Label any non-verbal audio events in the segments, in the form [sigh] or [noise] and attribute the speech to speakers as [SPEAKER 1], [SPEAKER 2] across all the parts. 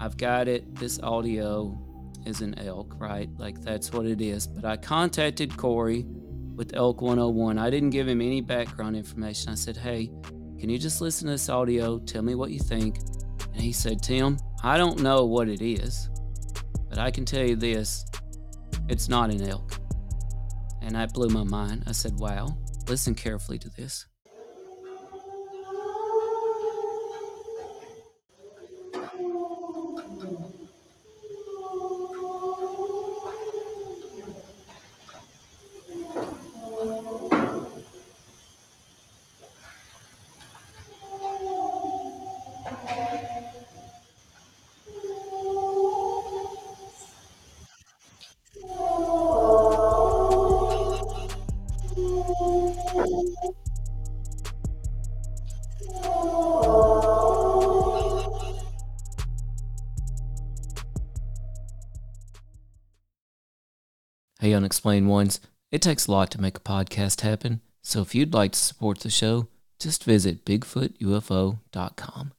[SPEAKER 1] I've got it. This audio is an elk, right? Like that's what it is. But I contacted Corey with Elk 101. I didn't give him any background information. I said, hey, can you just listen to this audio? Tell me what you think. And he said, Tim, I don't know what it is, but I can tell you this it's not an elk. And that blew my mind. I said, wow, listen carefully to this. Hey, Unexplained Ones. It takes a lot to make a podcast happen, so if you'd like to support the show, just visit BigfootUFO.com.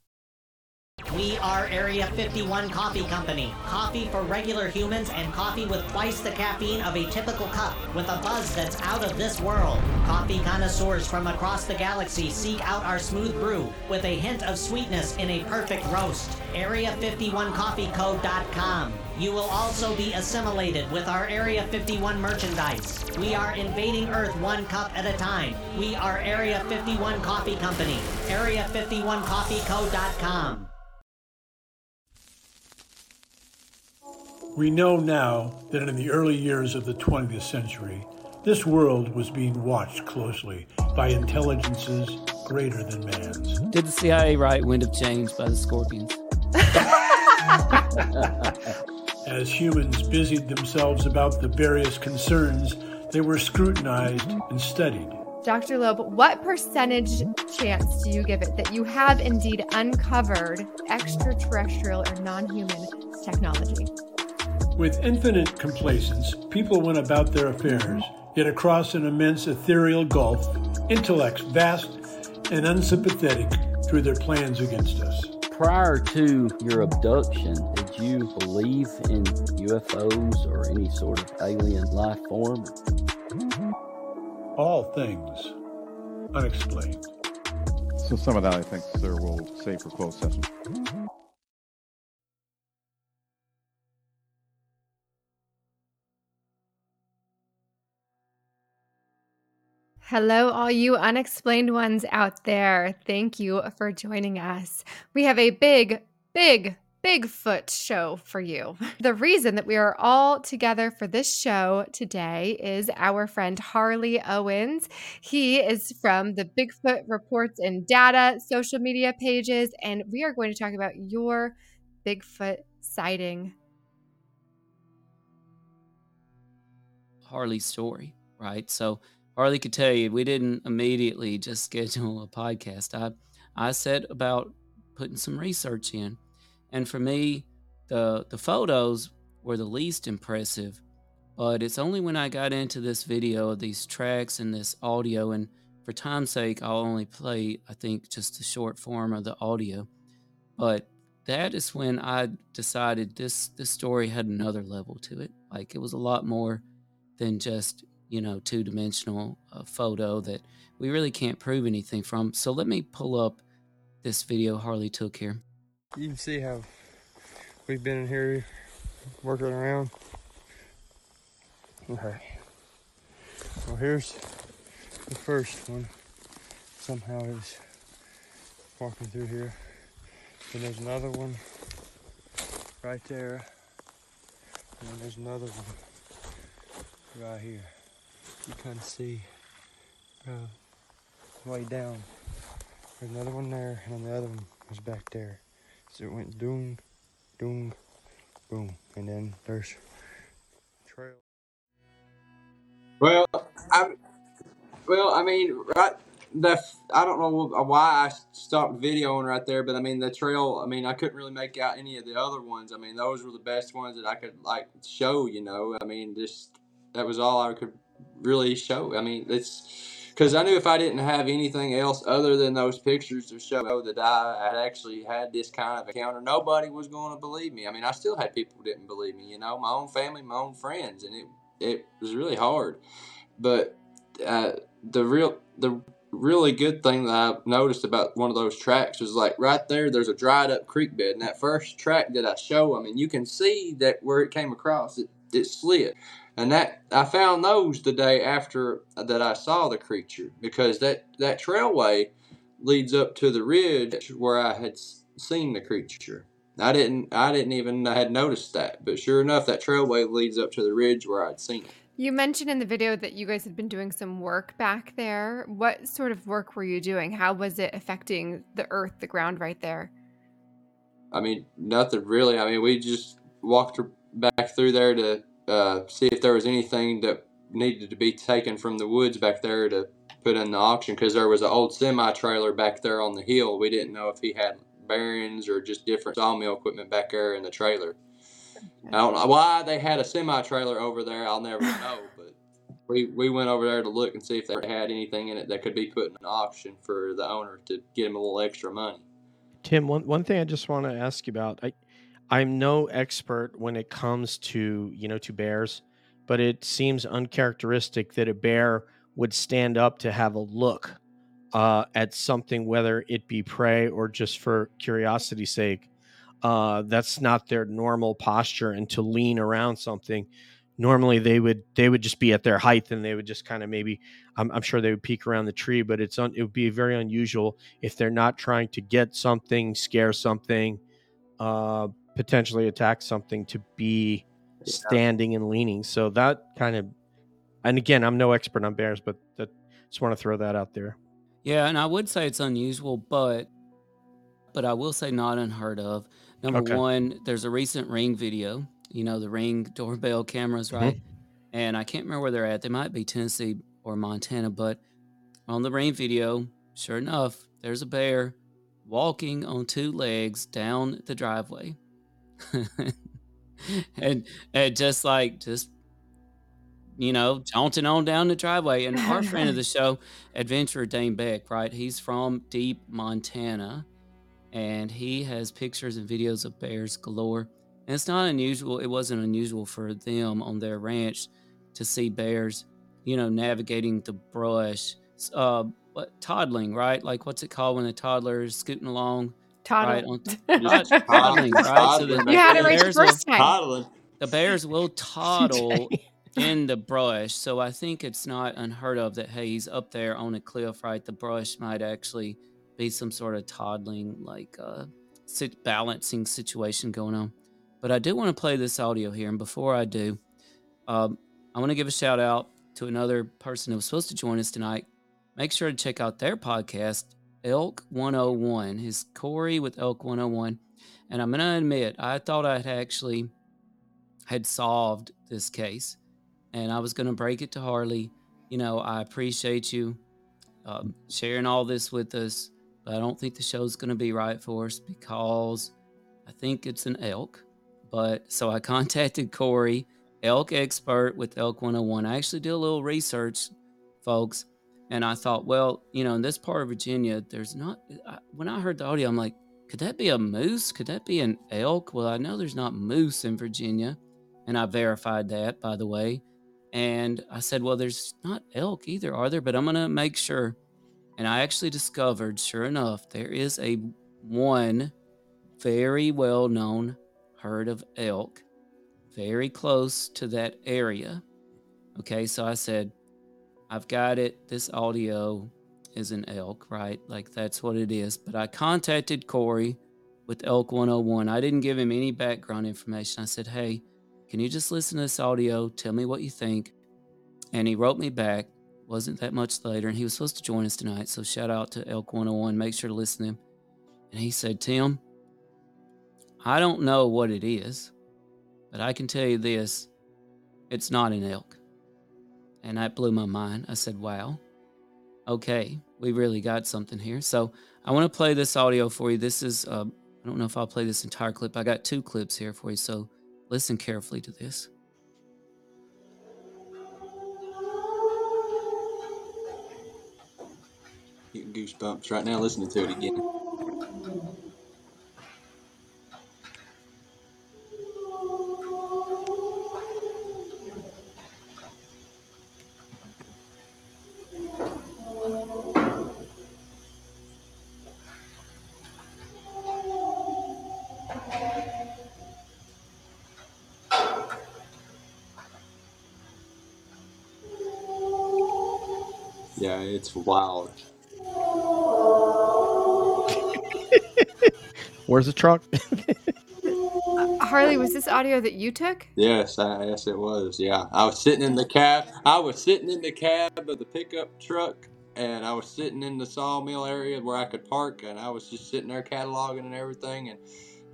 [SPEAKER 2] We are Area 51 Coffee Company. Coffee for regular humans and coffee with twice the caffeine of a typical cup with a buzz that's out of this world. Coffee connoisseurs from across the galaxy seek out our smooth brew with a hint of sweetness in a perfect roast. Area51coffeeco.com. You will also be assimilated with our Area 51 merchandise. We are invading Earth one cup at a time. We are Area 51 Coffee Company. Area51coffeeco.com.
[SPEAKER 3] We know now that in the early years of the 20th century, this world was being watched closely by intelligences greater than man's.
[SPEAKER 1] Did the CIA write Wind of Change by the Scorpions? [laughs]
[SPEAKER 3] As humans busied themselves about the various concerns, they were scrutinized and studied.
[SPEAKER 4] Dr. Loeb, what percentage chance do you give it that you have indeed uncovered extraterrestrial or non human technology?
[SPEAKER 3] With infinite complacence, people went about their affairs, yet across an immense ethereal gulf, intellects vast and unsympathetic drew their plans against us.
[SPEAKER 5] Prior to your abduction, did you believe in UFOs or any sort of alien life form?
[SPEAKER 3] All things unexplained.
[SPEAKER 6] So some of that, I think, sir, will save for closed session.
[SPEAKER 4] Hello, all you unexplained ones out there. Thank you for joining us. We have a big, big, Bigfoot show for you. [laughs] The reason that we are all together for this show today is our friend Harley Owens. He is from the Bigfoot Reports and Data social media pages, and we are going to talk about your Bigfoot sighting.
[SPEAKER 1] Harley's story, right? So Harley could tell you we didn't immediately just schedule a podcast. I I set about putting some research in. And for me, the the photos were the least impressive, but it's only when I got into this video, of these tracks and this audio and for time's sake, I'll only play I think just the short form of the audio. But that is when I decided this this story had another level to it. Like it was a lot more than just you know two dimensional uh, photo that we really can't prove anything from. So let me pull up this video Harley took here.
[SPEAKER 7] You can see how we've been in here working around. Okay. Well, here's the first one. Somehow was walking through here. Then there's another one right there. And there's another one right here. You kind of see uh, way down. There's another one there, and then the other one was back there. So it went doom, doom, boom, and then there's trail.
[SPEAKER 8] Well, I, well, I mean, right. The I don't know why I stopped videoing right there, but I mean the trail. I mean I couldn't really make out any of the other ones. I mean those were the best ones that I could like show. You know, I mean just that was all I could really show. I mean it's because I knew if I didn't have anything else other than those pictures to show that I had actually had this kind of encounter, nobody was going to believe me. I mean, I still had people who didn't believe me. You know, my own family, my own friends, and it it was really hard. But uh, the real the really good thing that I noticed about one of those tracks was like right there, there's a dried up creek bed. And that first track that I show, I mean, you can see that where it came across, it, it slid. And that I found those the day after that I saw the creature because that, that trailway leads up to the ridge where I had seen the creature. I didn't I didn't even I had noticed that, but sure enough, that trailway leads up to the ridge where I'd seen it.
[SPEAKER 4] You mentioned in the video that you guys had been doing some work back there. What sort of work were you doing? How was it affecting the earth, the ground right there?
[SPEAKER 8] I mean, nothing really. I mean, we just walked back through there to uh, see if there was anything that needed to be taken from the woods back there to put in the auction because there was an old semi trailer back there on the hill. We didn't know if he had bearings or just different sawmill equipment back there in the trailer. I don't know why they had a semi trailer over there. I'll never [laughs] know, but we we went over there to look and see if they had anything in it that could be put in an auction for the owner to get him a little extra money.
[SPEAKER 9] Tim, one one thing I just want to ask you about. I I'm no expert when it comes to you know to bears, but it seems uncharacteristic that a bear would stand up to have a look uh, at something, whether it be prey or just for curiosity's sake. Uh, that's not their normal posture and to lean around something normally they would they would just be at their height and they would just kind of maybe I'm, I'm, sure they would peek around the tree but it's un, it would be very unusual if they're not trying to get something scare something uh, potentially attack something to be standing and leaning so that kind of and again i'm no expert on bears but that, just want to throw that out there
[SPEAKER 1] yeah and i would say it's unusual but but i will say not unheard of Number okay. one, there's a recent Ring video. You know the Ring doorbell cameras, mm-hmm. right? Mm-hmm. And I can't remember where they're at. They might be Tennessee or Montana, but on the Ring video, sure enough, there's a bear walking on two legs down the driveway. [laughs] and, and just like just you know, jaunting on down the driveway. And our friend of the [laughs] show, Adventurer Dane Beck, right? He's from deep Montana and he has pictures and videos of bears galore. And it's not unusual, it wasn't unusual for them on their ranch to see bears, you know, navigating the brush, uh, what, toddling, right? Like, what's it called when a toddler is scooting along? [laughs]
[SPEAKER 4] Toddling.
[SPEAKER 1] Right, on, toddling, right?
[SPEAKER 4] So the, you had it right the first time.
[SPEAKER 8] Toddling.
[SPEAKER 1] The bears will [laughs] toddle in the brush. So I think it's not unheard of that, hey, he's up there on a cliff, right? The brush might actually – be some sort of toddling, like uh, sit- balancing situation going on. But I do want to play this audio here. And before I do, um, I want to give a shout out to another person who was supposed to join us tonight. Make sure to check out their podcast, Elk 101. His Corey with Elk 101. And I'm going to admit, I thought I had actually had solved this case. And I was going to break it to Harley. You know, I appreciate you um, sharing all this with us but I don't think the show's going to be right for us because I think it's an elk. But so I [laughs] contacted Corey, elk expert with Elk 101. I actually did a little research, folks, and I thought, well, you know, in this part of Virginia, there's not. I, when I heard the audio, I'm like, could that be a moose? Could that be an elk? Well, I know there's not moose in Virginia, and I verified that, by the way. And I said, well, there's not elk either, are there? But I'm going to make sure and I actually discovered, sure enough, there is a one very well known herd of elk very close to that area. Okay, so I said, I've got it. This audio is an elk, right? Like that's what it is. But I contacted Corey with Elk 101. I didn't give him any background information. I said, hey, can you just listen to this audio? Tell me what you think. And he wrote me back wasn't that much later, and he was supposed to join us tonight. So shout out to Elk 101. Make sure to listen to him. And he said, Tim, I don't know what it is, but I can tell you this it's not an elk. And that blew my mind. I said, wow, okay, we really got something here. So I want to play this audio for you. This is, uh, I don't know if I'll play this entire clip. I got two clips here for you. So listen carefully to this.
[SPEAKER 8] goosebumps right now listening to it again. Yeah, it's wild. [laughs]
[SPEAKER 9] Where's the truck?
[SPEAKER 4] Uh, Harley, was this audio that you took?
[SPEAKER 8] Yes, I, yes, it was. Yeah, I was sitting in the cab. I was sitting in the cab of the pickup truck, and I was sitting in the sawmill area where I could park, and I was just sitting there cataloging and everything. And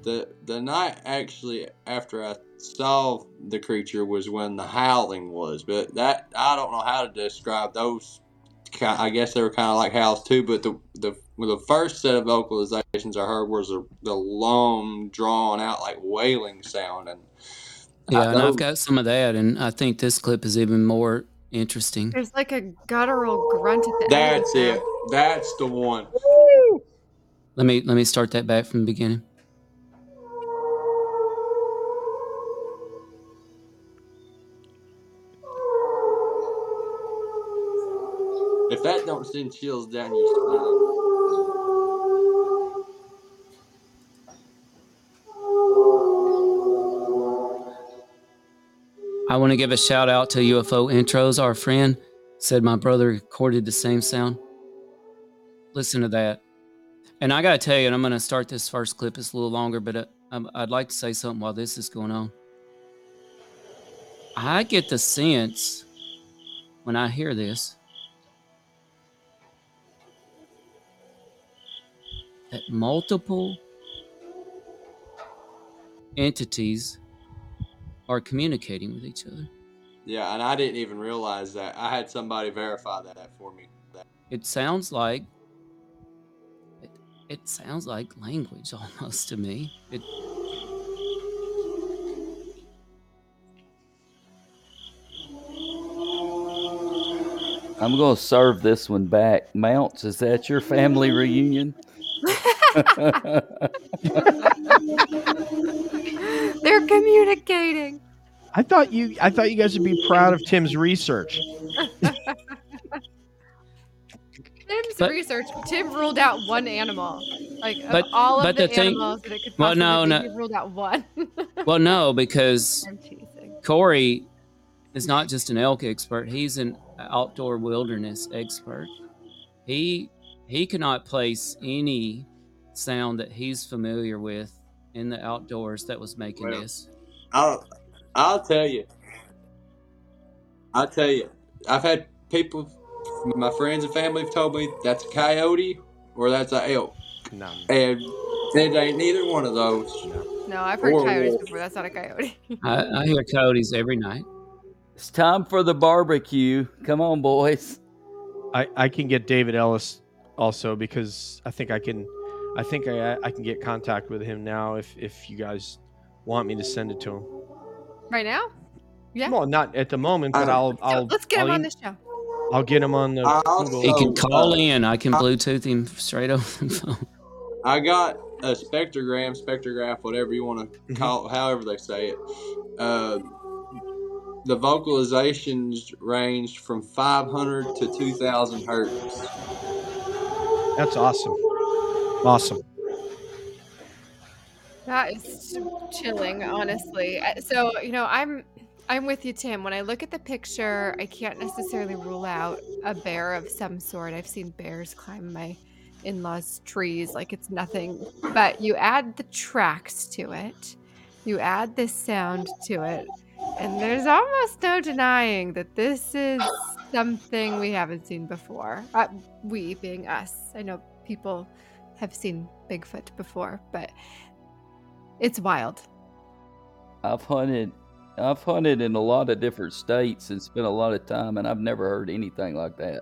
[SPEAKER 8] the the night actually after I saw the creature was when the howling was. But that I don't know how to describe those. Ki- I guess they were kind of like howls too. But the the well, the first set of vocalizations I heard was the, the long, drawn out, like wailing sound, and
[SPEAKER 1] Yeah, and I've got some of that, and I think this clip is even more interesting.
[SPEAKER 4] There's like a guttural grunt at the end.
[SPEAKER 8] That's it. That's the one.
[SPEAKER 1] Let me let me start that back from the beginning.
[SPEAKER 8] If that don't send chills down your spine.
[SPEAKER 1] I want to give a shout out to UFO Intros. Our friend said my brother recorded the same sound. Listen to that. And I got to tell you, and I'm going to start this first clip. It's a little longer, but uh, um, I'd like to say something while this is going on. I get the sense when I hear this that multiple entities are communicating with each other.
[SPEAKER 8] Yeah, and I didn't even realize that. I had somebody verify that for me.
[SPEAKER 1] It sounds like it, it sounds like language [laughs] almost to me. It
[SPEAKER 5] I'm going to serve this one back. Mounce, is that your family reunion? [laughs]
[SPEAKER 4] They're communicating.
[SPEAKER 9] I thought you I thought you guys would be proud of Tim's research. [laughs]
[SPEAKER 4] Tim's
[SPEAKER 1] But-
[SPEAKER 4] research. Tim ruled out one animal. Like of
[SPEAKER 1] But-
[SPEAKER 4] all of
[SPEAKER 1] but
[SPEAKER 4] the,
[SPEAKER 1] the thing-
[SPEAKER 4] animals that it could
[SPEAKER 1] Well, no,
[SPEAKER 4] be,
[SPEAKER 1] no.
[SPEAKER 4] he ruled out one. [laughs]
[SPEAKER 1] well, no, because Corey is not just an elk expert; he's an outdoor wilderness expert. He he cannot place any sound that he's familiar with in the outdoors that was making
[SPEAKER 8] Well,
[SPEAKER 1] this.
[SPEAKER 8] I'll, I'll tell you. I'll tell you. I've had people, my friends and family have told me that's a coyote or that's a elk.
[SPEAKER 9] No.
[SPEAKER 8] And it ain't neither one of those.
[SPEAKER 4] No, I've heard
[SPEAKER 8] Or
[SPEAKER 4] coyotes
[SPEAKER 8] wolf.
[SPEAKER 4] before. That's not a coyote. [laughs]
[SPEAKER 1] I, I hear coyotes every night.
[SPEAKER 5] It's time for the barbecue. Come on, boys.
[SPEAKER 9] I, I can get David Ellis also because I think I can I think I I can get contact with him now if if you guys want me to send it to him.
[SPEAKER 4] right now? Yeah.
[SPEAKER 9] Well, not at the moment, but
[SPEAKER 8] I-
[SPEAKER 9] I'll
[SPEAKER 4] So
[SPEAKER 9] I'll
[SPEAKER 4] let's get him
[SPEAKER 9] I'll,
[SPEAKER 4] on
[SPEAKER 9] e-
[SPEAKER 4] the show.
[SPEAKER 9] I'll get him on the
[SPEAKER 8] I'll-
[SPEAKER 9] Google.
[SPEAKER 1] He can call
[SPEAKER 8] uh,
[SPEAKER 1] in. I can Bluetooth him straight over the phone.
[SPEAKER 8] I got a spectrogram, spectrograph, whatever you want to
[SPEAKER 9] Mhm.
[SPEAKER 8] call, however they say it. Uh, the vocalizations ranged from 500 to 2,000 hertz.
[SPEAKER 9] That's awesome. Awesome.
[SPEAKER 4] That is chilling, honestly. Uh, So, you know, I'm I'm with you, Tim. When I look at the picture, I can't necessarily rule out a bear of some sort. I've seen bears climb my in-laws' trees like it's nothing. But you add the tracks to it, you add this sound to it, and there's almost no denying that this is something we haven't seen before. Uh, we being us. I know people have seen Bigfoot before, but it's wild.
[SPEAKER 5] I've hunted I've hunted in a lot of different states and spent a lot of time and I've never heard anything like that.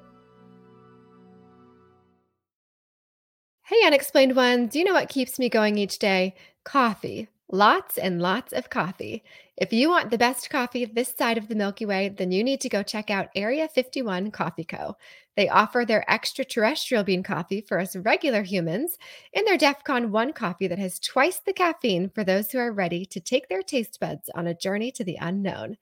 [SPEAKER 4] Hey, unexplained ones. Do you know what keeps me going each day? Coffee. Lots and lots of coffee. If you want the best coffee this side of the Milky Way, then you need to go check out Area 51 Coffee Co. They offer their extraterrestrial bean coffee for us regular humans and their DEF CON 1 coffee that has twice the caffeine for those who are ready to take their taste buds on a journey to the unknown.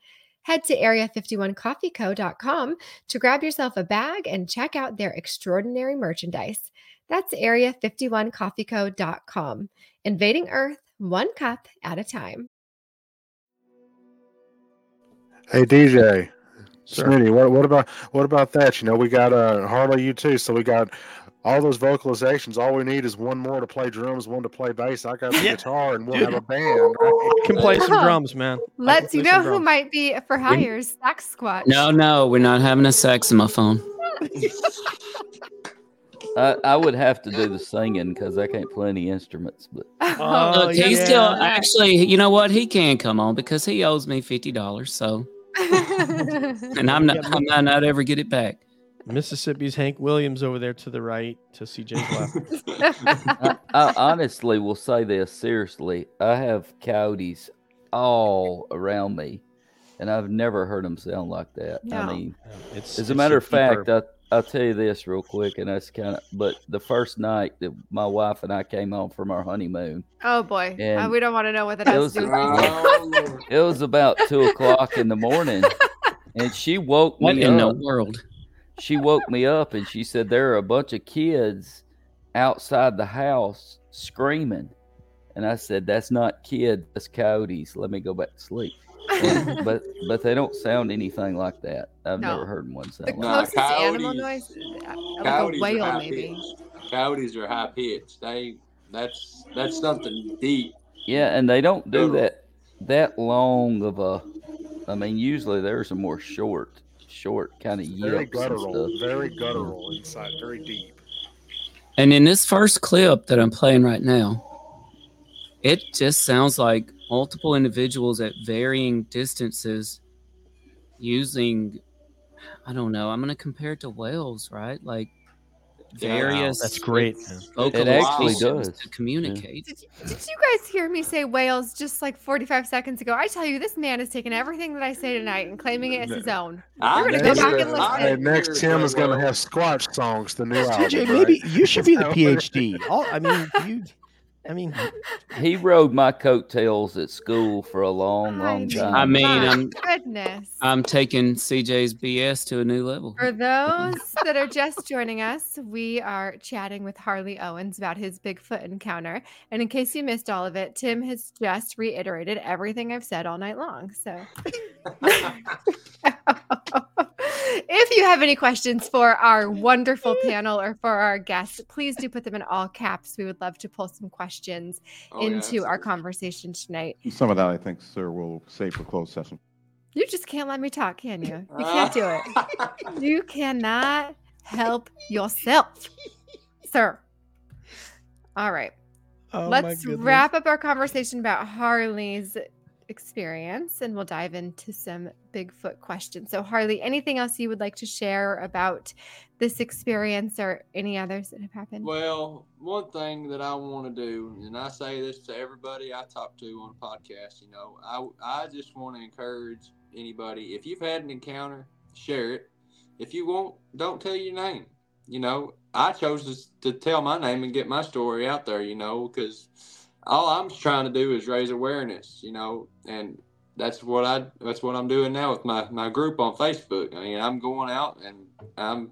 [SPEAKER 4] Head to area51coffeeco.com to grab yourself a bag and check out their extraordinary merchandise. That's area51coffeeco.com. Invading Earth one cup at a time.
[SPEAKER 10] Hey DJ,
[SPEAKER 9] Sir.
[SPEAKER 10] Smitty, what what about what about that? You know, we got uh Harley U two, so we got all those vocalizations. All we need is one more to play drums, one to play bass. I got the
[SPEAKER 9] Yeah,
[SPEAKER 10] guitar, and we'll
[SPEAKER 9] dude.
[SPEAKER 10] have a band. Right?
[SPEAKER 9] Can play some drums, man.
[SPEAKER 4] Let's you know who
[SPEAKER 9] drums.
[SPEAKER 4] might be for hires sax squatch.
[SPEAKER 1] No, no, we're not having a saxophone. [laughs]
[SPEAKER 5] I, I would have to do the singing because I can't play any instruments. But [laughs]
[SPEAKER 9] Oh, uh,
[SPEAKER 1] Look, he's
[SPEAKER 9] yeah.
[SPEAKER 1] still actually. You know what? He can come on because he owes me fifty dollars. So, [laughs] and I'm not.
[SPEAKER 9] Yeah,
[SPEAKER 1] I'm not, not ever get it back.
[SPEAKER 9] Mississippi's Hank Williams over there to the right, to CJ's [laughs] left.
[SPEAKER 5] I, I honestly will say this seriously. I have coyotes all around me, and I've never heard them sound like that.
[SPEAKER 4] No.
[SPEAKER 5] I mean,
[SPEAKER 9] It's,
[SPEAKER 5] as a
[SPEAKER 9] it's
[SPEAKER 5] matter of fact,
[SPEAKER 9] superb.
[SPEAKER 5] I, I'll tell you this real quick, and that's kind of. But the first night that my wife and I came home from our honeymoon,
[SPEAKER 4] oh boy, Uh, we don't want to know what that
[SPEAKER 5] it
[SPEAKER 4] has
[SPEAKER 5] was
[SPEAKER 4] to do. with
[SPEAKER 8] Oh,
[SPEAKER 5] it was about two o'clock in the morning, and she woke
[SPEAKER 1] What
[SPEAKER 5] me
[SPEAKER 1] in the
[SPEAKER 5] up.
[SPEAKER 1] world?
[SPEAKER 5] she woke me up and she said there are a bunch of kids outside the house screaming and i said that's not kids that's coyotes let me go back to sleep And- [laughs] but but they don't sound anything like that i've
[SPEAKER 4] No.
[SPEAKER 5] never heard one sound
[SPEAKER 4] the
[SPEAKER 5] like
[SPEAKER 8] Nah,
[SPEAKER 4] closest animal noise, uh, like a whale, maybe.
[SPEAKER 8] pitched. Coyotes are high pitched. They that's that's something deep.
[SPEAKER 5] yeah and they don't do
[SPEAKER 8] Totally.
[SPEAKER 5] that that long of a i mean usually there's a more short short kind of
[SPEAKER 10] Very
[SPEAKER 5] yelps and
[SPEAKER 10] guttural,
[SPEAKER 5] stuff
[SPEAKER 10] very guttural inside, very deep.
[SPEAKER 1] And in this first clip that I'm playing right now, it just sounds like multiple individuals at varying distances using, I don't know, I'm going to compare it to whales, right? Like
[SPEAKER 8] Yeah,
[SPEAKER 1] various
[SPEAKER 9] That's great,
[SPEAKER 1] vocal
[SPEAKER 5] It actually does.
[SPEAKER 1] to communicate.
[SPEAKER 4] Did, did you guys hear me say whales just like 45 seconds ago? I tell you, this man has taken everything that I say tonight and claiming it as his own.
[SPEAKER 8] I
[SPEAKER 4] We're gonna
[SPEAKER 10] go back
[SPEAKER 4] and listen.
[SPEAKER 8] I
[SPEAKER 10] Hey, next Tim is going to have Squatch songs, the new album.
[SPEAKER 9] TJ,
[SPEAKER 10] right?
[SPEAKER 9] maybe you should be the [laughs] PhD. All, I mean, you. I mean,
[SPEAKER 5] he rode my coattails at school for a long
[SPEAKER 4] oh,
[SPEAKER 5] long time
[SPEAKER 1] I mean,
[SPEAKER 4] My
[SPEAKER 1] I'm
[SPEAKER 4] goodness.
[SPEAKER 1] I'm taking CJ's BS to a new level.
[SPEAKER 4] For those that are just joining us, we are chatting with Harley Owens about his Bigfoot encounter. And in case you missed all of it, Tim has just reiterated everything I've said all night long. So [laughs] if you have any questions for our wonderful panel or for our guests, please do put them in all caps. We would love to pull some questions
[SPEAKER 8] Oh, yeah,
[SPEAKER 4] into our
[SPEAKER 8] absolutely.
[SPEAKER 4] conversation tonight.
[SPEAKER 6] Some of that, I think, sir, we'll save for closed session.
[SPEAKER 4] You just can't let me talk, can you? You [laughs] can't do it. You cannot help yourself, sir. All right.
[SPEAKER 9] oh
[SPEAKER 4] Let's wrap up our conversation about Harley's experience and we'll dive into some Bigfoot questions. So, Harley, anything else you would like to share about this experience or any others that have happened?
[SPEAKER 8] Well, one thing that I want to do, and I say this to everybody I talk to on a podcast, you know, I, I just want to encourage anybody if you've had an encounter, share it. If you won't, don't tell your name. You know, I chose to, to tell my name and get my story out there, you know, because all I'm trying to do is raise awareness, you know, and that's what I that's what I'm doing now with my, my group on Facebook. I mean, I'm going out and I'm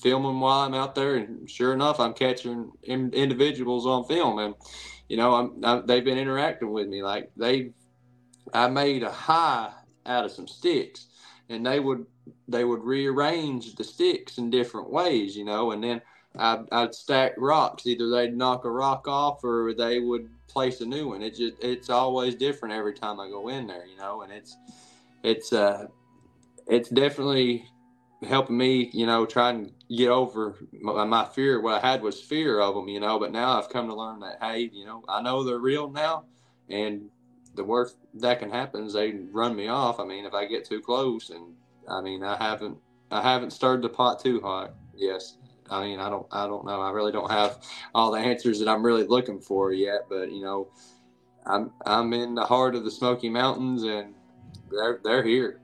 [SPEAKER 8] filming while I'm out there, and sure enough, I'm catching in, individuals on film, and you know, I'm, I, they've been interacting with me. Like they, I made a high out of some sticks, and they would they would rearrange the sticks in different ways, you know, and then I'd, I'd stack rocks. Either they'd knock a rock off, or they would place a new one. It just it's always different every time I go in there, you know, and it's it's uh it's definitely helping me, you know, try and get over my, my fear. What I had was fear of them, you know, but now I've come to learn that, hey, you know, I know they're real now, and the worst that can happen is they run me off. I mean, if I get too close, and I mean, I haven't, I haven't stirred the pot too hot. Yes, I mean, I don't, I don't know. I really don't have all the answers that I'm really looking for yet, but you know, I'm I'm in the heart of the Smoky Mountains, and they're they're here.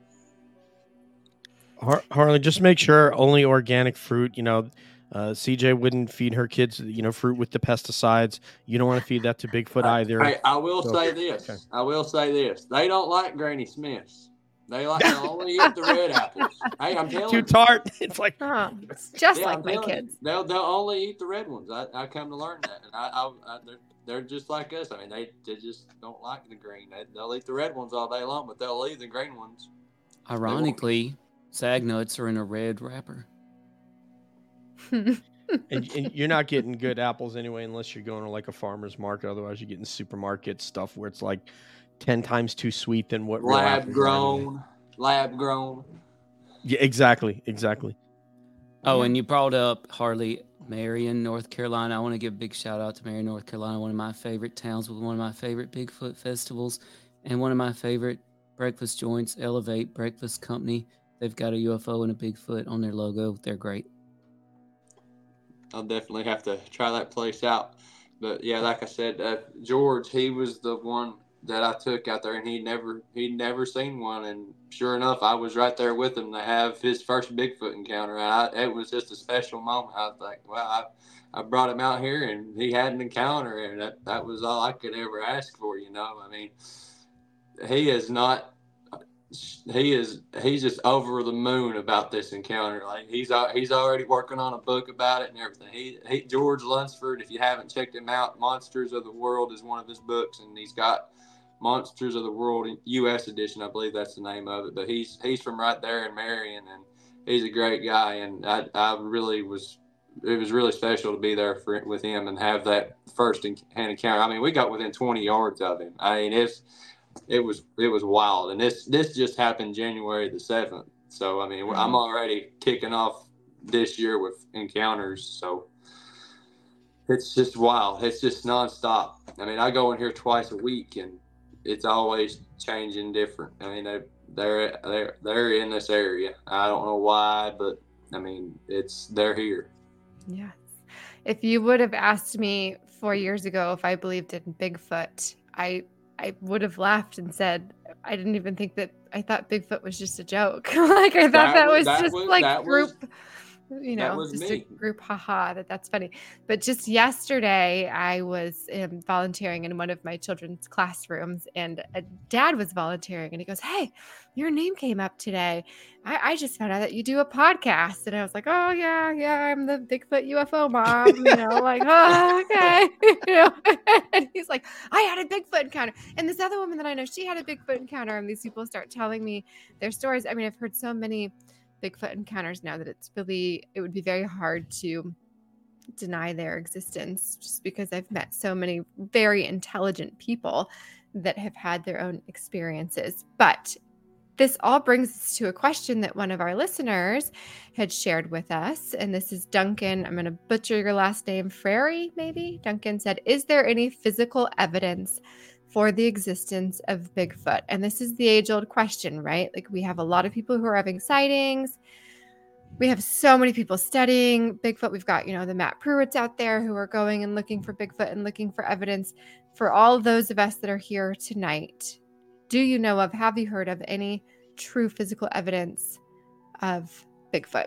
[SPEAKER 9] Har- Harley, just make sure only organic fruit. You know, uh, CJ wouldn't feed her kids, you know, fruit with the pesticides. You don't want to feed that to Bigfoot either.
[SPEAKER 8] Hey, I will
[SPEAKER 9] So-
[SPEAKER 8] say this.
[SPEAKER 9] okay.
[SPEAKER 8] I will say this. They don't like Granny Smiths. They like to only eat the red apples. [laughs] Hey, I'm telling
[SPEAKER 9] Too
[SPEAKER 8] you.
[SPEAKER 9] tart. [laughs] It's like
[SPEAKER 4] Oh, it's just
[SPEAKER 8] Yeah,
[SPEAKER 4] like
[SPEAKER 8] I'm
[SPEAKER 4] my
[SPEAKER 8] telling you.
[SPEAKER 4] kids.
[SPEAKER 8] They'll they'll only eat the red ones. I, I come to learn that, and I, I, I they're, they're just like us. I mean, they, they just don't like the green. They, they'll eat the red ones all day long, but they'll leave the green ones.
[SPEAKER 1] Ironically, sag nuts are in a red wrapper. [laughs]
[SPEAKER 9] and, and you're not getting good apples anyway unless you're going to like a farmer's market. Otherwise, you're getting supermarket stuff where it's like ten times too sweet than what
[SPEAKER 8] Lab
[SPEAKER 9] apples are anyway.
[SPEAKER 8] grown, lab grown.
[SPEAKER 9] Yeah, exactly, exactly.
[SPEAKER 1] Oh, and you brought up Harley, Marion, North Carolina. I want to give a big shout out to Marion, North Carolina, one of my favorite towns with one of my favorite Bigfoot festivals and one of my favorite breakfast joints, Elevate Breakfast Company. They've got a UFO and a Bigfoot on their logo. They're great.
[SPEAKER 8] I'll definitely have to try that place out. But yeah, like I said, uh, George, he was the one that I took out there, and he never he'd never seen one. And sure enough, I was right there with him to have his first Bigfoot encounter. And I, it was just a special moment. I was like, wow, I, I brought him out here, and he had an encounter, and that, that was all I could ever ask for. You know, I mean, he is not he is he's just over the moon about this encounter. Like he's he's already working on a book about it and everything. He, he George Lunsford, if you haven't checked him out, Monsters of the World is one of his books, and he's got Monsters of the World U.S. edition, I believe that's the name of it. But he's he's from right there in Marion, and he's a great guy, and I I really was. It was really special to be there for, with him and have that first hand encounter. I mean, we got within 20 yards of him. I mean, it's it was it was wild and this this just happened january the 7th so i mean i'm mm-hmm. already kicking off this year with encounters so it's just wild it's just nonstop i mean i go in here twice a week and it's always changing different i mean they they're they're they're in this area i don't know why but i mean it's they're here
[SPEAKER 4] Yes. If you would have asked me four years ago if I believed in Bigfoot, I I would have laughed and said I didn't even think that I thought Bigfoot was just a joke. [laughs] like I thought that,
[SPEAKER 8] That
[SPEAKER 4] was,
[SPEAKER 8] that
[SPEAKER 4] just
[SPEAKER 8] was-
[SPEAKER 4] like
[SPEAKER 8] that was-
[SPEAKER 4] group, you
[SPEAKER 8] that
[SPEAKER 4] know,
[SPEAKER 8] was
[SPEAKER 4] just
[SPEAKER 8] me.
[SPEAKER 4] a group haha. That that's funny. But just yesterday, I was um, volunteering in one of my children's classrooms, and a dad was volunteering, and he goes, "Hey, your name came up today. I, I just found out that you do a podcast." And I was like, "Oh yeah, yeah, I'm the Bigfoot UFO mom." You know, like, [laughs] "Oh, okay." [laughs] you know, and he's like, "I had a Bigfoot encounter," and this other woman that I know, she had a Bigfoot encounter, and these people start telling me their stories. I mean, I've heard so many Bigfoot encounters now that it's really it would be very hard to deny their existence just because I've met so many very intelligent people that have had their own experiences. But this all brings us to a question that one of our listeners had shared with us. And this is Duncan. I'm going to butcher your last name, Frary, maybe. Duncan said, Is there any physical evidence for the existence of Bigfoot? And this is the age old question, right? Like, we have a lot of people who are having sightings. We have so many people studying Bigfoot. We've got, you know, the Matt Pruitts out there who are going and looking for Bigfoot and looking for evidence. For all those of us that are here tonight, do you know of, have you heard of any true physical evidence of Bigfoot?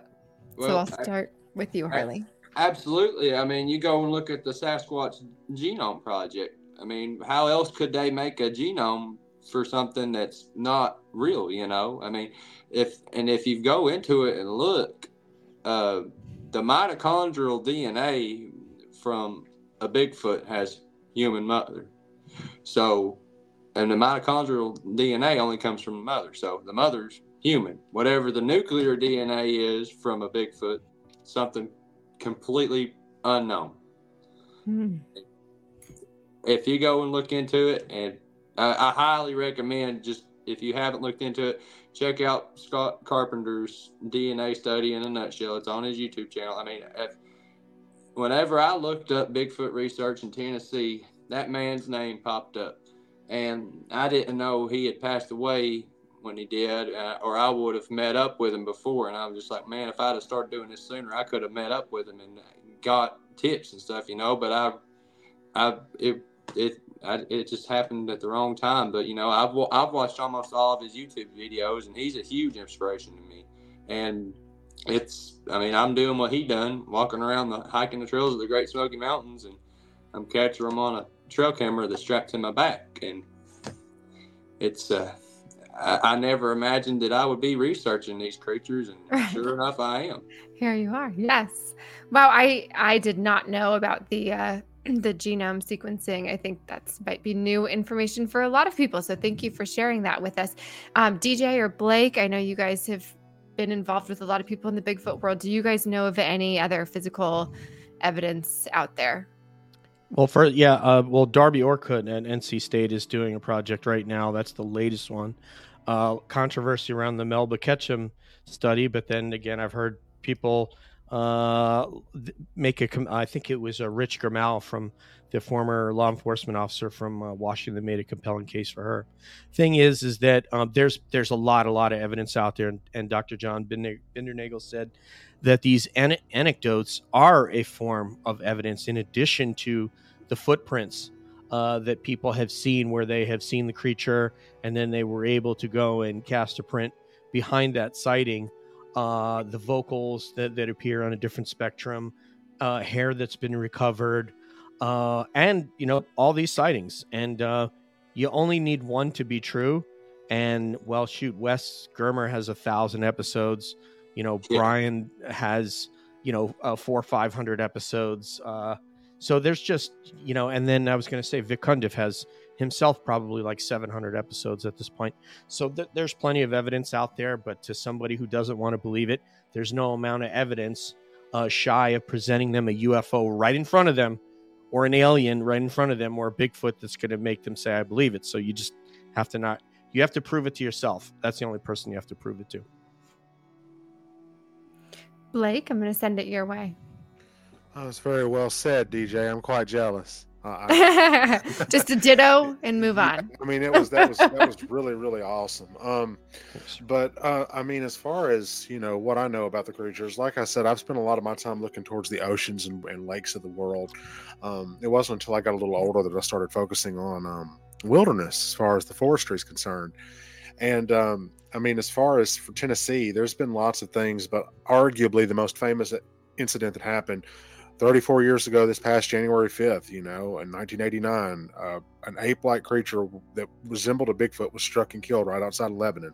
[SPEAKER 4] so I'll
[SPEAKER 8] I-
[SPEAKER 4] start with you, Harley.
[SPEAKER 8] Absolutely. I mean, you go and look at the Sasquatch Genome Project. I mean, how else could they make a genome for something that's not real? You know, I mean, if and if you go into it and look, uh, the mitochondrial DNA from a Bigfoot has human mother. So, and the mitochondrial DNA only comes from the mother. So the mother's human. Whatever the nuclear DNA is from a Bigfoot, something completely unknown.
[SPEAKER 4] Hmm.
[SPEAKER 8] If you go and look into it, and I, I highly recommend just if you haven't looked into it, check out Scott Carpenter's DNA study in a nutshell. It's on his YouTube channel. I mean, if, whenever I looked up Bigfoot research in Tennessee, that man's name popped up, and I didn't know he had passed away when he did, uh, or I would have met up with him before. And I was just like, man, if I'd have started doing this sooner, I could have met up with him and got tips and stuff, you know. But I, I, it, it, I, it just happened at the wrong time. But you know, I've I've watched almost all of his YouTube videos, and he's a huge inspiration to me. And it's, I mean, I'm doing what he done, walking around the hiking the trails of the Great Smoky Mountains, and I'm catching them on a trail camera that's strapped to my back, and it's. uh I, I never imagined that I would be researching these creatures, and
[SPEAKER 4] Right.
[SPEAKER 8] sure enough, I am.
[SPEAKER 4] Here you are. Yes. Wow. I I did not know about the uh, the genome sequencing. I think that's might be new information for a lot of people. So thank you for sharing that with us, um, DJ or Blake. I know you guys have been involved with a lot of people in the Bigfoot world. Do you guys know of any other physical evidence out there?
[SPEAKER 9] Well, for yeah, uh, well, Darby Orcutt at NC State is doing a project right now. That's the latest one. Uh, controversy around the Melba Ketchum study, but then again, I've heard people uh, make a. Com- I think it was a Rich Gramal from the former law enforcement officer from uh, Washington made a compelling case for her. Thing is, is that um, there's there's a lot a lot of evidence out there, and, and Dr. John Binder- Bindernagel said that these ane- anecdotes are a form of evidence in addition to the footprints uh, that people have seen where they have seen the creature and then they were able to go and cast a print behind that sighting uh, the vocals that, that appear on a different spectrum uh, hair that's been recovered uh, and you know all these sightings. And uh, you only need one to be true. And well shoot wes germer has a thousand episodes. You know
[SPEAKER 8] Yeah.
[SPEAKER 9] brian has you know uh, four or five hundred episodes. Uh, so there's just you know and then i was going to say vic Cundiff has himself probably like 700 episodes at this point so th- there's plenty of evidence out there but to somebody who doesn't want to believe it there's no amount of evidence uh, shy of presenting them a ufo right in front of them or an alien right in front of them or a bigfoot that's going to make them say i believe it so you just have to not you have to prove it to yourself that's the only person you have to prove it to
[SPEAKER 4] Blake, I'm going to send it your way.
[SPEAKER 10] Oh, it's very well said, DJ. I'm quite jealous. Uh, I, [laughs]
[SPEAKER 4] Just a ditto and move on.
[SPEAKER 10] I mean, it was that was that was [laughs] really really awesome. Um, but uh, I mean, as far as you know, what I know about the creatures, like I said, I've spent a lot of my time looking towards the oceans and, and lakes of the world. Um, it wasn't until I got a little older that I started focusing on um, wilderness as far as the forestry is concerned. And um, I mean, as far as for Tennessee, there's been lots of things, but arguably the most famous incident that happened 34 years ago, this past January 5th, you know, in 1989, uh, an ape-like creature that resembled a Bigfoot was struck and killed right outside of Lebanon.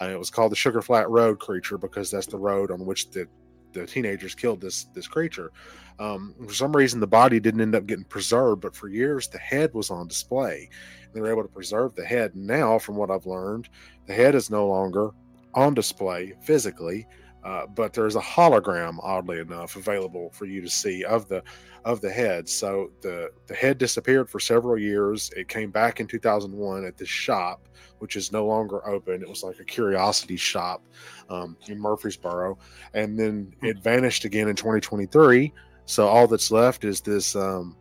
[SPEAKER 10] Uh, it was called the Sugar Flat Road creature because that's the road on which the the teenagers killed this this creature. Um, for some reason, the body didn't end up getting preserved, but for years the head was on display. They were able to preserve the head. Now, from what I've learned, the head is no longer on display physically, uh, but there's a hologram, oddly enough, available for you to see of the of the head. So the the head disappeared for several years. It came back in 2001 at this shop, which is no longer open. It was like a curiosity shop um, in Murfreesboro, and then it vanished again in 2023. So all that's left is this. Um,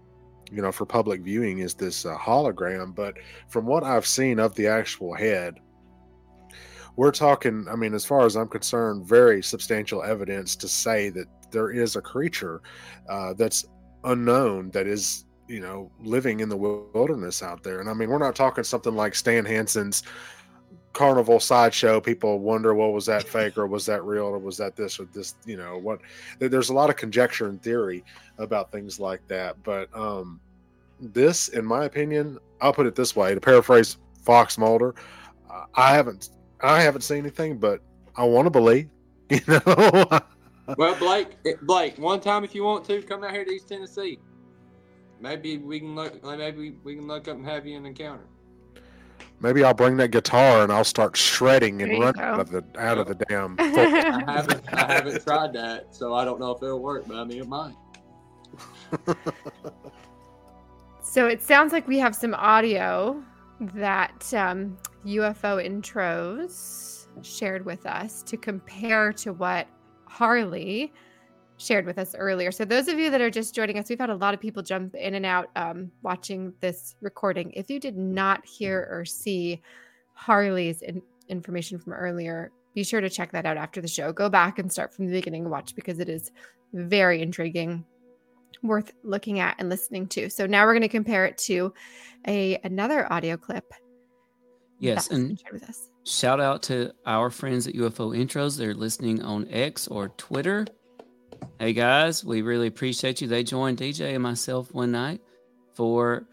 [SPEAKER 10] you know, for public viewing, is this uh, hologram. But from what I've seen of the actual head, we're talking i mean as far as i'm concerned very substantial evidence to say that there is a creature uh, that's unknown that is you know living in the wilderness out there. And i mean we're not talking something like stan hansen's carnival sideshow. People wonder well was that fake or was that real or was that this or this you know what? There's a lot of conjecture and theory about things like that. But um this in my opinion i'll put it this way to paraphrase fox mulder i haven't I haven't seen anything, but I want to believe. [laughs] You know,
[SPEAKER 8] Well, Blake, Blake, one time if you want to, come out here to East Tennessee. Maybe we can look. Maybe we can look up and have you an encounter.
[SPEAKER 10] maybe I'll bring that guitar and I'll start shredding and
[SPEAKER 4] There
[SPEAKER 10] running
[SPEAKER 4] go.
[SPEAKER 10] out of the out of the damn. [laughs]
[SPEAKER 8] I haven't. I haven't tried that, so I don't know if it'll work. But I mean, it might. [laughs]
[SPEAKER 4] So it sounds like we have some audio that um, UFO intros shared with us to compare to what Harley shared with us earlier. So those of you that are just joining us, we've had a lot of people jump in and out um, watching this recording. If you did not hear or see Harley's in- information from earlier, be sure to check that out after the show. Go back and start from the beginning and watch because it is very intriguing. worth looking at and listening to. So now we're going to compare it to a another audio clip.
[SPEAKER 1] Yes, and
[SPEAKER 4] shared with us.
[SPEAKER 1] shout out to our friends at UFO Intros. They're listening on X or Twitter. Hey guys, we really appreciate you. They joined DJ and myself one night for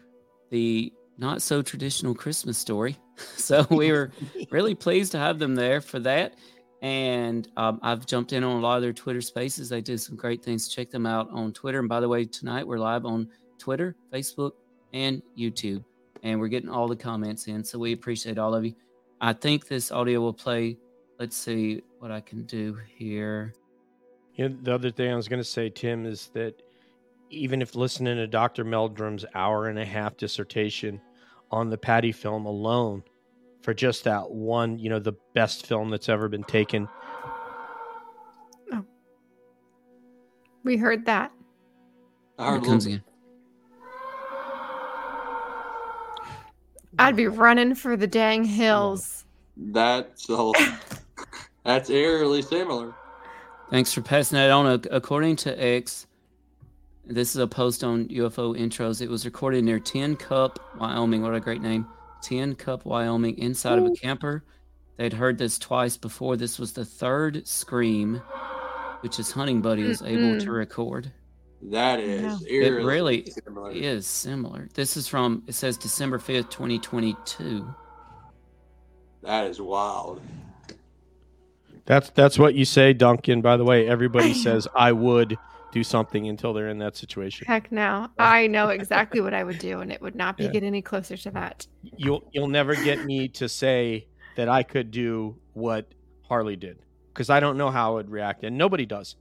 [SPEAKER 1] the not so traditional Christmas story. [laughs] So [laughs] we were really pleased to have them there for that. And um, I've jumped in on a lot of their Twitter spaces. They did some great things. Check them out on Twitter. And by the way, tonight we're live on Twitter, Facebook, and YouTube. And we're getting all the comments in. So we appreciate all of you. I think this audio will play. Let's see what I can do here.
[SPEAKER 9] You know, the other thing I was going to say, Tim, is that even if listening to Dr. Meldrum's hour and a half dissertation on the Patty film alone, for just that one, you know, the best film that's ever been taken, No.
[SPEAKER 4] We heard that.
[SPEAKER 8] I heard
[SPEAKER 1] it comes
[SPEAKER 8] little-
[SPEAKER 4] I'd be running for the dang hills.
[SPEAKER 8] That's all. [laughs] That's eerily similar.
[SPEAKER 1] Thanks for passing that on. According to X, this is a post on UFO intros. It was recorded near Tin Cup, Wyoming. What a great name. Tin Cup, Wyoming, inside of a camper. They'd heard this twice before. This was the third scream, which his hunting buddy was able to
[SPEAKER 4] mm.
[SPEAKER 1] record.
[SPEAKER 8] That is
[SPEAKER 4] No.
[SPEAKER 1] It really
[SPEAKER 8] similar.
[SPEAKER 1] is similar. This is from, it says December 5th, 2022.
[SPEAKER 8] That is wild.
[SPEAKER 9] that's that's what you say, Duncan. By the way, everybody [laughs] says I would do something until they're in that situation.
[SPEAKER 4] Heck no. I know exactly what I would do, and it would not be
[SPEAKER 9] Yeah.
[SPEAKER 4] get any closer to that.
[SPEAKER 9] You'll you'll never get me to say that I could do what Harley did because I don't know how I would react, and nobody does.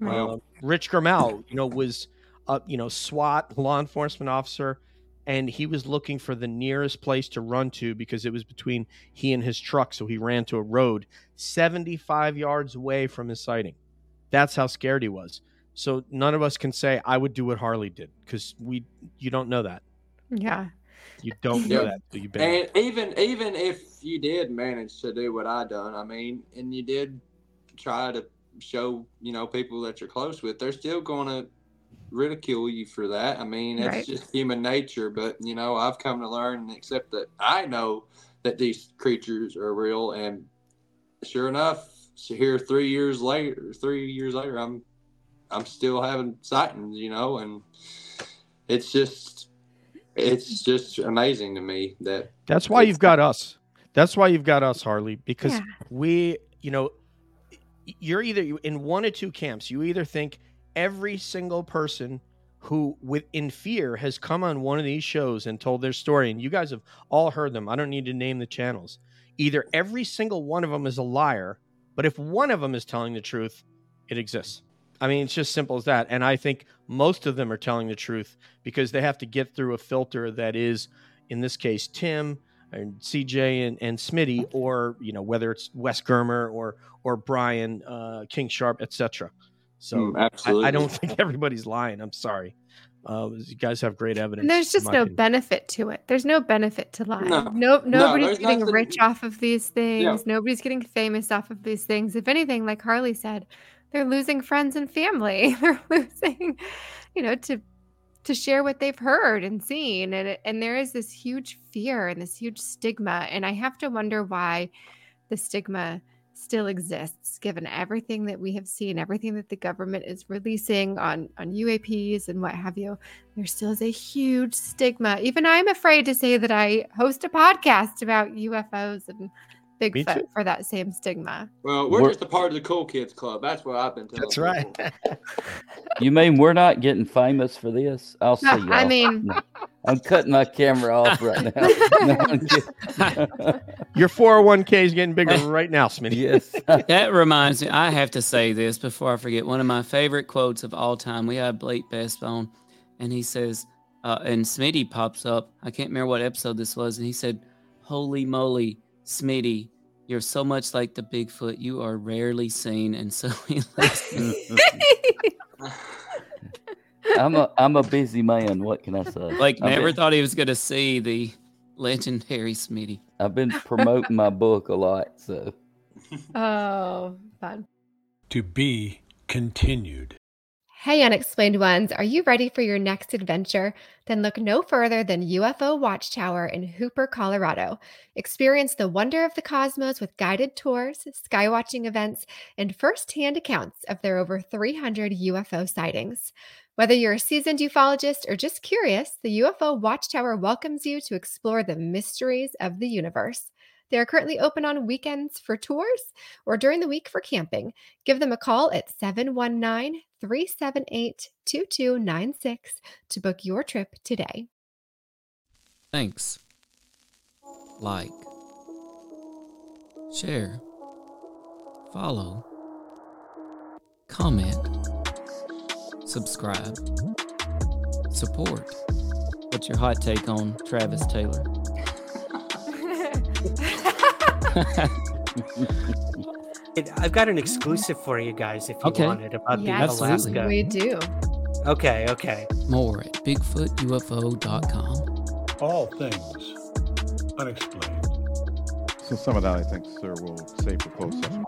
[SPEAKER 8] Well-
[SPEAKER 9] Uh, Rich Grimal, you know, was a you know SWAT law enforcement officer, and he was looking for the nearest place to run to because it was between he and his truck. So he ran to a road 75 yards away from his sighting. That's how scared he was. So none of us can say I would do what Harley did because we you don't know that.
[SPEAKER 4] Yeah.
[SPEAKER 9] You don't know
[SPEAKER 8] Yeah.
[SPEAKER 9] that. till you've.
[SPEAKER 8] And even even if you did manage to do what I done, I mean, and you did try to show you know people that you're close with, they're still gonna ridicule you for that. I mean, it's
[SPEAKER 4] Right.
[SPEAKER 8] just human nature. But you know, I've come to learn and accept that I know that these creatures are real, and sure enough, so here three years later, three years later, I'm I'm still having sightings, you know, and it's just it's just amazing to me that
[SPEAKER 9] That's why you've got us. That's why you've got us, Harley, because
[SPEAKER 4] Yeah.
[SPEAKER 9] we, you know, you're either in one or two camps. You either think every single person who with in fear has come on one of these shows and told their story and you guys have all heard them. I don't need to name the channels. Either every single one of them is a liar, but if one of them is telling the truth, it exists. I mean, it's just simple as that. And I think most of them are telling the truth because they have to get through a filter that is, in this case, Tim and CJ and, and Smitty, or you know whether it's Wes Germer or or Brian uh, King Sharp, etc. So
[SPEAKER 8] Mm,
[SPEAKER 9] I,
[SPEAKER 8] absolutely.
[SPEAKER 9] I don't think [laughs] everybody's lying. I'm sorry. Uh, you guys have great evidence.
[SPEAKER 4] And there's just no
[SPEAKER 9] opinion.
[SPEAKER 4] benefit to it. There's no benefit to lying.
[SPEAKER 8] No.
[SPEAKER 4] No, nobody's
[SPEAKER 8] there's
[SPEAKER 4] getting
[SPEAKER 8] nothing-
[SPEAKER 4] rich off of these things.
[SPEAKER 8] Yeah.
[SPEAKER 4] Nobody's getting famous off of these things. If anything, like Harley said, they're losing friends and family. [laughs] they're losing, you know, to to share what they've heard and seen, and and there is this huge fear and this huge stigma, and I have to wonder why the stigma still exists given everything that we have seen everything that the government is releasing on on UAPs and what have you there still is a huge stigma even i'm afraid to say that i host a podcast about ufos and. Bigfoot for that same stigma
[SPEAKER 8] Well, we're
[SPEAKER 5] We're-
[SPEAKER 8] just a part of the cool kids club. That's what I've been telling.
[SPEAKER 9] That's right. [laughs]
[SPEAKER 5] You mean we're not getting famous for this? I'll [laughs] see you.
[SPEAKER 4] i mean
[SPEAKER 5] No, I'm cutting my camera off right now. [laughs] No, I'm kidding.
[SPEAKER 9] Your 401k is getting bigger right now, Smitty.
[SPEAKER 5] yes.
[SPEAKER 1] That reminds me, I have to say this before I forget. One of my favorite quotes of all time. We had Blake Best on, and he says, uh, and Smitty pops up. I can't remember what episode this was, and he said, "Holy moly, Smitty, you're so much like the Bigfoot. You are rarely seen." And so he [laughs] listens. [laughs]
[SPEAKER 5] I'm a I'm a busy man. What can I say?
[SPEAKER 1] like
[SPEAKER 5] I've
[SPEAKER 1] never
[SPEAKER 5] been,
[SPEAKER 1] thought he was going to see the legendary Smitty.
[SPEAKER 5] I've been promoting my book a lot, so
[SPEAKER 4] oh fun
[SPEAKER 3] To be continued.
[SPEAKER 4] Hey, unexplained ones, are you ready for your next adventure? Then look no further than UFO Watchtower in Hooper, Colorado. Experience the wonder of the cosmos with guided tours, skywatching events, and firsthand accounts of their over 300 UFO sightings. Whether you're a seasoned ufologist or just curious, the UFO Watchtower welcomes you to explore the mysteries of the universe. They are currently open on weekends for tours or during the week for camping. Give them a call at 719 378 2296 to book your trip today.
[SPEAKER 1] Thanks. Like, share, follow, comment, subscribe, support. What's your hot take on Travis Taylor?
[SPEAKER 11] It- [laughs] I've got an exclusive for you guys if you
[SPEAKER 1] Okay.
[SPEAKER 11] want it about
[SPEAKER 4] Yes,
[SPEAKER 11] the Alaska.
[SPEAKER 4] we do.
[SPEAKER 11] Okay, okay.
[SPEAKER 1] More at BigfootUFO.com.
[SPEAKER 3] All things unexplained.
[SPEAKER 6] So some of that I think, sir, we'll save for closed session.